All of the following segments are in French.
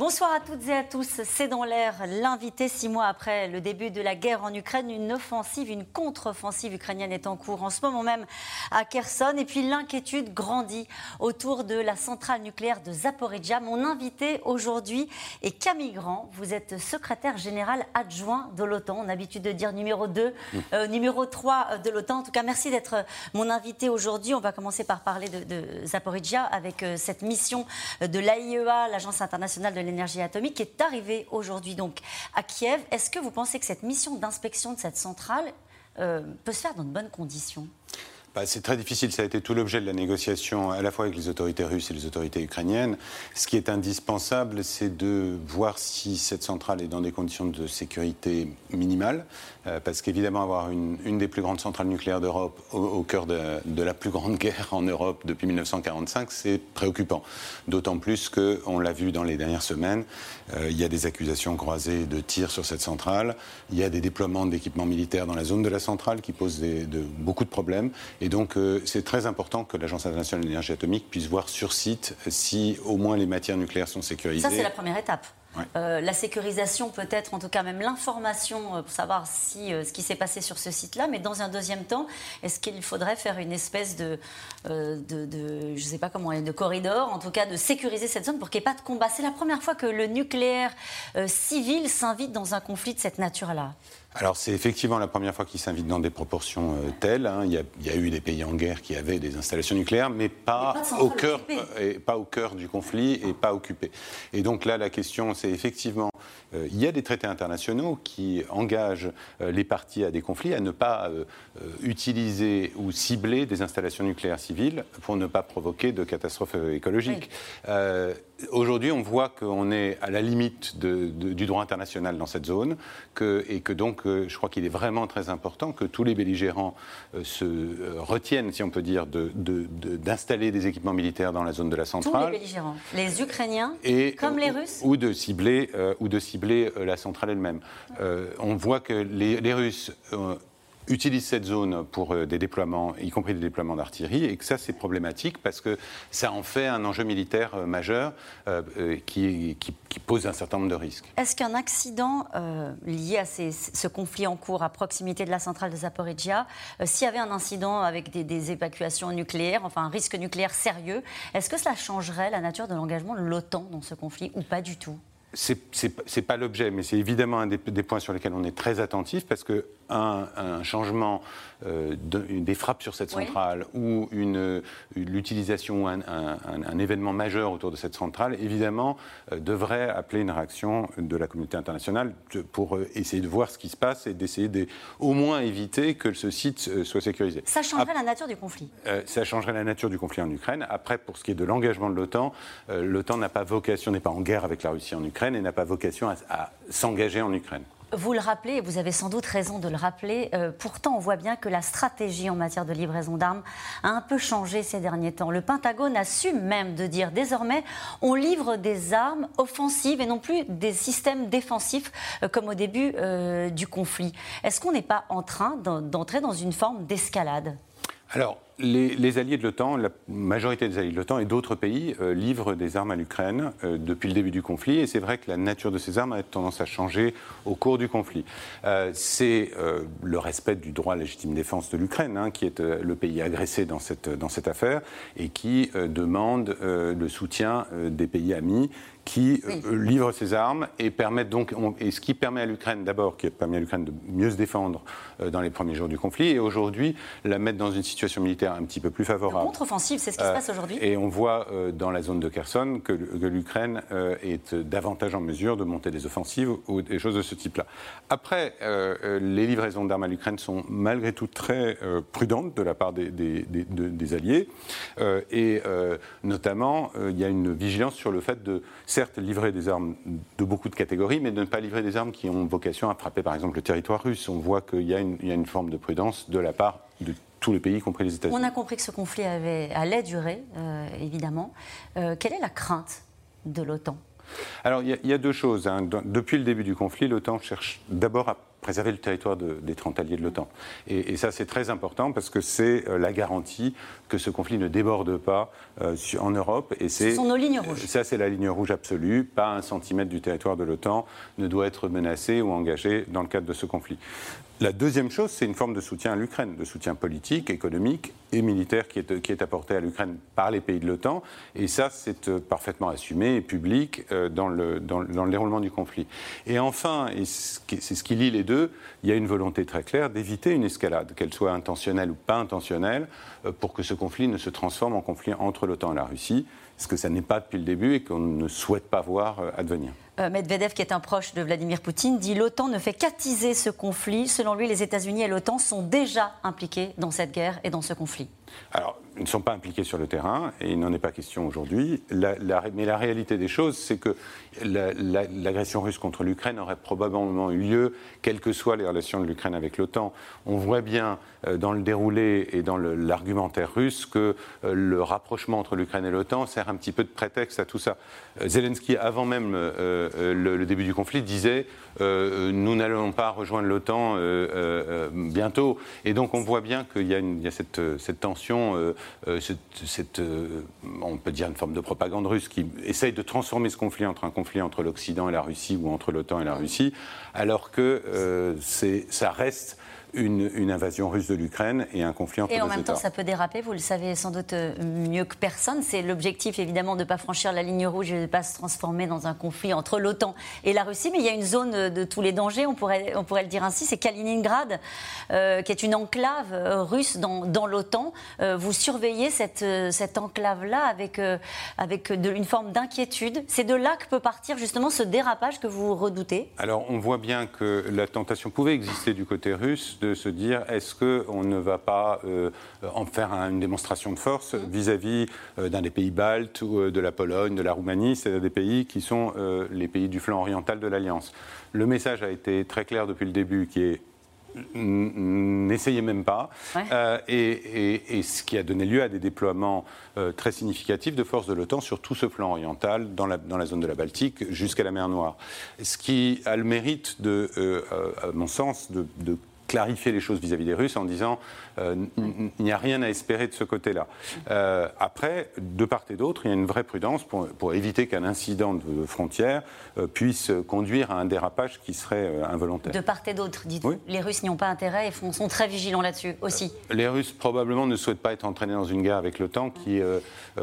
Bonsoir à toutes et à tous. C'est dans l'air l'invité six mois après le début de la guerre en Ukraine. Une offensive, une contre-offensive ukrainienne est en cours en ce moment même à Kherson. Et puis l'inquiétude grandit autour de la centrale nucléaire de Zaporizhia. Mon invité aujourd'hui est Camille Grand. Vous êtes secrétaire général adjoint de l'OTAN. On a l'habitude de dire numéro 2, euh, numéro 3 de l'OTAN. En tout cas, merci d'être mon invité aujourd'hui. On va commencer par parler de, de Zaporizhia avec euh, cette mission de l'AIEA, l'Agence internationale de l'énergie atomique, qui est arrivée aujourd'hui donc à Kiev. Est-ce que vous pensez que cette mission d'inspection de cette centrale euh, peut se faire dans de bonnes conditions? Bah, c'est très difficile, ça a été tout l'objet de la négociation à la fois avec les autorités russes et les autorités ukrainiennes. Ce qui est indispensable, c'est de voir si cette centrale est dans des conditions de sécurité minimales, euh, parce qu'évidemment avoir une, des plus grandes centrales nucléaires d'Europe au, cœur de, la plus grande guerre en Europe depuis 1945, c'est préoccupant. D'autant plus qu'on l'a vu dans les dernières semaines, euh, il y a des accusations croisées de tirs sur cette centrale, il y a des déploiements d'équipements militaires dans la zone de la centrale qui posent beaucoup de problèmes. Et donc, euh, c'est très important que l'Agence internationale de l'énergie atomique puisse voir sur site si au moins les matières nucléaires sont sécurisées. Ça, c'est la première étape. Ouais. Euh, la sécurisation, peut-être, en tout cas même l'information euh, pour savoir si, euh, ce qui s'est passé sur ce site-là. Mais dans un deuxième temps, est-ce qu'il faudrait faire une espèce de, de, de, je sais pas comment, de corridor, en tout cas de sécuriser cette zone pour qu'il n'y ait pas de combat? C'est la première fois que le nucléaire civil s'invite dans un conflit de cette nature-là. Alors c'est effectivement la première fois qu'ils s'invitent dans des proportions euh, telles. Hein. Il, y a, il, y a, eu des pays en guerre qui avaient des installations nucléaires, mais pas, pas au cœur, euh, et pas au cœur du conflit et pas occupées. Et donc là, la question, c'est effectivement, euh, il y a des traités internationaux qui engagent les parties à des conflits à ne pas utiliser ou cibler des installations nucléaires civiles pour ne pas provoquer de catastrophes écologiques. Oui. Aujourd'hui, on voit qu'on est à la limite de, de, du droit international dans cette zone que, et que donc je crois qu'il est vraiment très important que tous les belligérants se retiennent, si on peut dire, d'installer de, des équipements militaires dans la zone de la centrale. Tous les belligérants, les Ukrainiens et, comme les Russes Ou de cibler, euh, ou de cibler euh, la centrale elle-même. Euh, on voit que les, les Russes utilisent cette zone pour des déploiements, y compris des déploiements d'artillerie, et que ça c'est problématique parce que ça en fait un enjeu militaire majeur euh, qui, qui, pose un certain nombre de risques. Est-ce qu'un accident euh, lié à ce conflit en cours à proximité de la centrale de Zaporizhia, euh, s'il y avait un incident avec des, des, évacuations nucléaires, enfin un risque nucléaire sérieux, est-ce que cela changerait la nature de l'engagement de l'OTAN dans ce conflit ou pas du tout? C'est pas l'objet, mais c'est évidemment un des, des, points sur lesquels on est très attentif parce que un, un changement euh, de, des frappes sur cette centrale oui. ou une, l'utilisation, un, un, un, événement majeur autour de cette centrale, évidemment, euh, devrait appeler une réaction de la communauté internationale pour euh, essayer de voir ce qui se passe et d'essayer de, au moins éviter que ce site soit sécurisé. Ça changerait Après, la nature du conflit Ça changerait la nature du conflit en Ukraine. Après, pour ce qui est de l'engagement de l'OTAN, l'OTAN n'a pas vocation, n'est pas en guerre avec la Russie en Ukraine et n'a pas vocation à, à s'engager en Ukraine. Vous le rappelez, et vous avez sans doute raison de le rappeler, euh, pourtant on voit bien que la stratégie en matière de livraison d'armes a un peu changé ces derniers temps. Le Pentagone assume même de dire désormais on livre des armes offensives et non plus des systèmes défensifs euh, comme au début euh, du conflit. Est-ce qu'on n'est pas en train d'entrer dans une forme d'escalade? Alors, les, alliés de l'OTAN, la majorité des alliés de l'OTAN et d'autres pays euh, livrent des armes à l'Ukraine euh, depuis le début du conflit. Et c'est vrai que la nature de ces armes a tendance à changer au cours du conflit. Euh, c'est le respect du droit à la légitime défense de l'Ukraine, hein, qui est le pays agressé dans cette, dans cette affaire et qui demande le soutien des pays amis qui oui. euh, livrent ces armes et permettent donc on, et ce qui permet à l'Ukraine d'abord qui permet à l'Ukraine de mieux se défendre euh, dans les premiers jours du conflit et aujourd'hui la mettre dans une situation militaire un petit peu plus favorable. Contre-offensive, c'est ce qui euh, se passe aujourd'hui. Et on voit euh, dans la zone de Kherson que, que l'Ukraine euh, est davantage en mesure de monter des offensives ou des choses de ce type-là. Après, les livraisons d'armes à l'Ukraine sont malgré tout très prudentes de la part des, des, des, des alliés et notamment il y a une vigilance sur le fait de certes livrer des armes de beaucoup de catégories, mais de ne pas livrer des armes qui ont vocation à frapper par exemple le territoire russe. On voit qu'il y, y, a une forme de prudence de la part de tous les pays, y compris les États-Unis. On a compris que ce conflit avait, allait durer, euh, évidemment. Euh, quelle est la crainte de l'OTAN? Alors, il y, a deux choses. Hein. Depuis le début du conflit, l'OTAN cherche d'abord à préserver le territoire des 30 alliés de l'OTAN. Et, ça, c'est très important parce que c'est euh, la garantie que ce conflit ne déborde pas euh, en Europe. Et ce sont nos lignes rouges. Ça, c'est la ligne rouge absolue. Pas un centimètre du territoire de l'OTAN ne doit être menacé ou engagé dans le cadre de ce conflit. La deuxième chose, c'est une forme de soutien à l'Ukraine, de soutien politique, économique et militaire qui est, qui est apporté à l'Ukraine par les pays de l'OTAN. Et ça, c'est euh, parfaitement assumé et public dans le, dans, dans le déroulement du conflit. Et enfin, et c'est ce qui lie les deux, il y a une volonté très claire d'éviter une escalade, qu'elle soit intentionnelle ou pas intentionnelle, euh, pour que ce conflit ne se transforme en conflit entre l'OTAN et la Russie, ce que ça n'est pas depuis le début et qu'on ne souhaite pas voir euh, advenir. Euh, Medvedev, qui est un proche de Vladimir Poutine, dit l'OTAN ne fait qu'attiser ce conflit. Selon lui, les États-Unis et l'OTAN sont déjà impliqués dans cette guerre et dans ce conflit. Ne sont pas impliqués sur le terrain, et il n'en est pas question aujourd'hui. mais la réalité des choses, c'est que l'agression russe contre l'Ukraine aurait probablement eu lieu, quelles que soient les relations de l'Ukraine avec l'OTAN. On voit bien euh, dans le déroulé et dans l'argumentaire russe que euh, le rapprochement entre l'Ukraine et l'OTAN sert un petit peu de prétexte à tout ça. Euh, Zelensky, avant même le, début du conflit, disait nous n'allons pas rejoindre l'OTAN bientôt. Et donc on voit bien qu'il y a, cette tension, cette, on peut dire une forme de propagande russe qui essaye de transformer ce conflit entre un conflit entre l'Occident et la Russie ou entre l'OTAN et la Russie, alors que euh, ça reste une, invasion russe de l'Ukraine et un conflit entre Et en même temps, ça peut déraper, vous le savez sans doute euh, mieux que personne. C'est l'objectif, évidemment, de ne pas franchir la ligne rouge et de ne pas se transformer dans un conflit entre l'OTAN et la Russie. Mais il y a une zone de tous les dangers, on pourrait, on pourrait le dire ainsi, c'est Kaliningrad, euh, qui est une enclave euh, russe dans, dans l'OTAN. vous surveillez cette, cette enclave-là avec, avec de, une forme d'inquiétude. C'est de là que peut partir justement ce dérapage que vous redoutez Alors, on voit bien que la tentation pouvait exister du côté russe de se dire est-ce qu'on ne va pas euh, en faire une démonstration de force vis-à-vis euh, d'un des pays baltes ou euh, de la Pologne, de la Roumanie, c'est des pays qui sont les pays du flanc oriental de l'Alliance. Le message a été très clair depuis le début qui est n'essayez même pas. Euh, et, ce qui a donné lieu à des déploiements euh, très significatifs de forces de l'OTAN sur tout ce flanc oriental, dans la, dans la zone de la Baltique, jusqu'à la mer Noire. Ce qui a le mérite, de, euh, à mon sens, de, de clarifier les choses vis-à-vis des Russes en disant euh, il n'y a rien à espérer de ce côté-là. Euh, après, de part et d'autre, il y a une vraie prudence pour, pour éviter qu'un incident de frontière euh, puisse conduire à un dérapage qui serait involontaire. De part et d'autre, dites-vous. Les Russes n'y ont pas intérêt et sont très vigilants là-dessus aussi. les Russes probablement ne souhaitent pas être entraînés dans une guerre avec l'OTAN qui,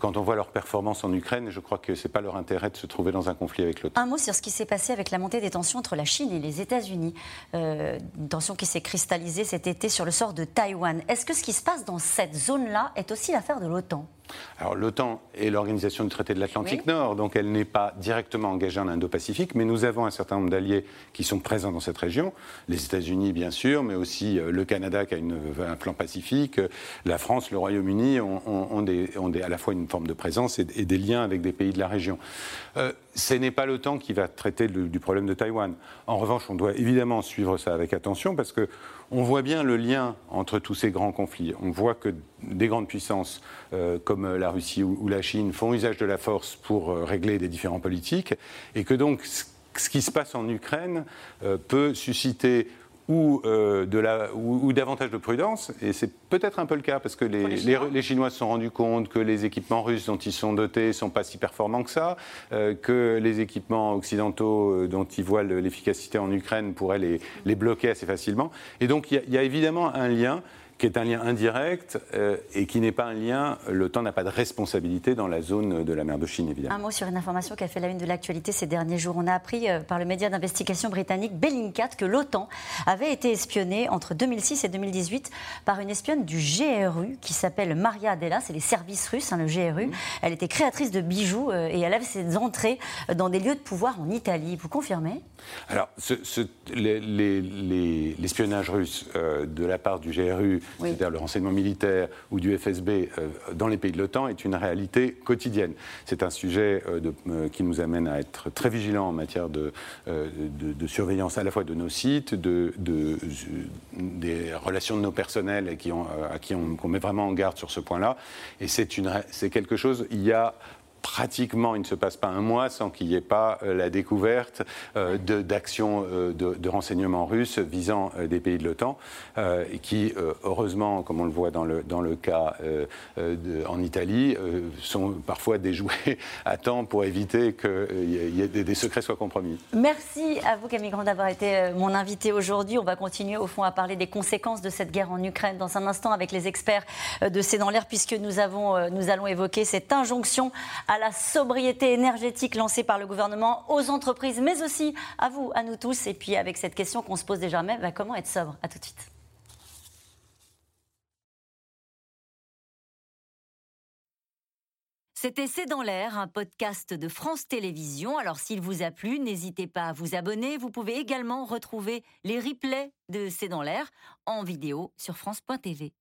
quand on voit leur performance en Ukraine, je crois que ce n'est pas leur intérêt de se trouver dans un conflit avec l'OTAN. Un mot sur ce qui s'est passé avec la montée des tensions entre la Chine et les États-Unis. une tension qui s'est cristallisée cet été sur le sort de Taïwan. Est-ce que ce qui se passe dans cette zone-là est aussi l'affaire de l'OTAN? Alors l'OTAN est l'organisation du traité de l'Atlantique Nord, donc elle n'est pas directement engagée en Indo-Pacifique, mais nous avons un certain nombre d'alliés qui sont présents dans cette région, les États-Unis bien sûr, mais aussi euh, le Canada qui a une, un plan pacifique, euh, la France, le Royaume-Uni ont, des, ont à la fois une forme de présence et, des liens avec des pays de la région. Euh, ce n'est pas l'OTAN qui va traiter du problème de Taïwan. En revanche, on doit évidemment suivre ça avec attention parce que on voit bien le lien entre tous ces grands conflits. On voit que des grandes puissances comme comme la Russie ou, la Chine font usage de la force pour euh, régler des différents politiques, et que donc ce qui se passe en Ukraine euh, peut susciter ou, euh, de la, ou, davantage de prudence, et c'est peut-être un peu le cas, parce que les, les, Chinois se sont rendus compte que les équipements russes dont ils sont dotés ne sont pas si performants que ça, que les équipements occidentaux dont ils voient l'efficacité en Ukraine pourraient les, les, bloquer assez facilement. Et donc il y, y, a évidemment un lien qui est un lien indirect euh, et qui n'est pas un lien. L'OTAN n'a pas de responsabilité dans la zone de la mer de Chine, évidemment. Un mot sur une information qui a fait la une de l'actualité ces derniers jours. On a appris euh, par le média d'investigation britannique Bellingcat que l'OTAN avait été espionnée entre 2006 et 2018 par une espionne du GRU qui s'appelle Maria Adela. C'est les services russes, hein, le GRU. Mmh. Elle était créatrice de bijoux euh, et elle avait ses entrées dans des lieux de pouvoir en Italie. Vous confirmez? Alors, l'espionnage russe de la part du GRU c'est-à-dire le renseignement militaire ou du FSB euh, dans les pays de l'OTAN, est une réalité quotidienne. C'est un sujet euh, euh, qui nous amène à être très vigilants en matière de, de, surveillance à la fois de nos sites, de, des relations de nos personnels à qui on, met vraiment en garde sur ce point-là. Et c'est quelque chose, il y a pratiquement, il ne se passe pas un mois sans qu'il n'y ait pas euh, la découverte euh, d'actions euh, de, renseignement russes visant des pays de l'OTAN, qui, heureusement, comme on le voit dans le, dans le cas en Italie, sont parfois déjoués à temps pour éviter que des, secrets soient compromis. Merci à vous, Camille Grand, d'avoir été mon invité aujourd'hui. On va continuer, au fond, à parler des conséquences de cette guerre en Ukraine dans un instant avec les experts de C'est dans l'air, puisque nous, avons, nous allons évoquer cette injonction à la sobriété énergétique lancée par le gouvernement aux entreprises, mais aussi à vous, à nous tous. Et puis avec cette question qu'on se pose déjà même, bah, comment être sobre? À tout de suite. C'était C'est dans l'air, un podcast de France Télévisions. Alors s'il vous a plu, n'hésitez pas à vous abonner. Vous pouvez également retrouver les replays de C'est dans l'air en vidéo sur France.tv.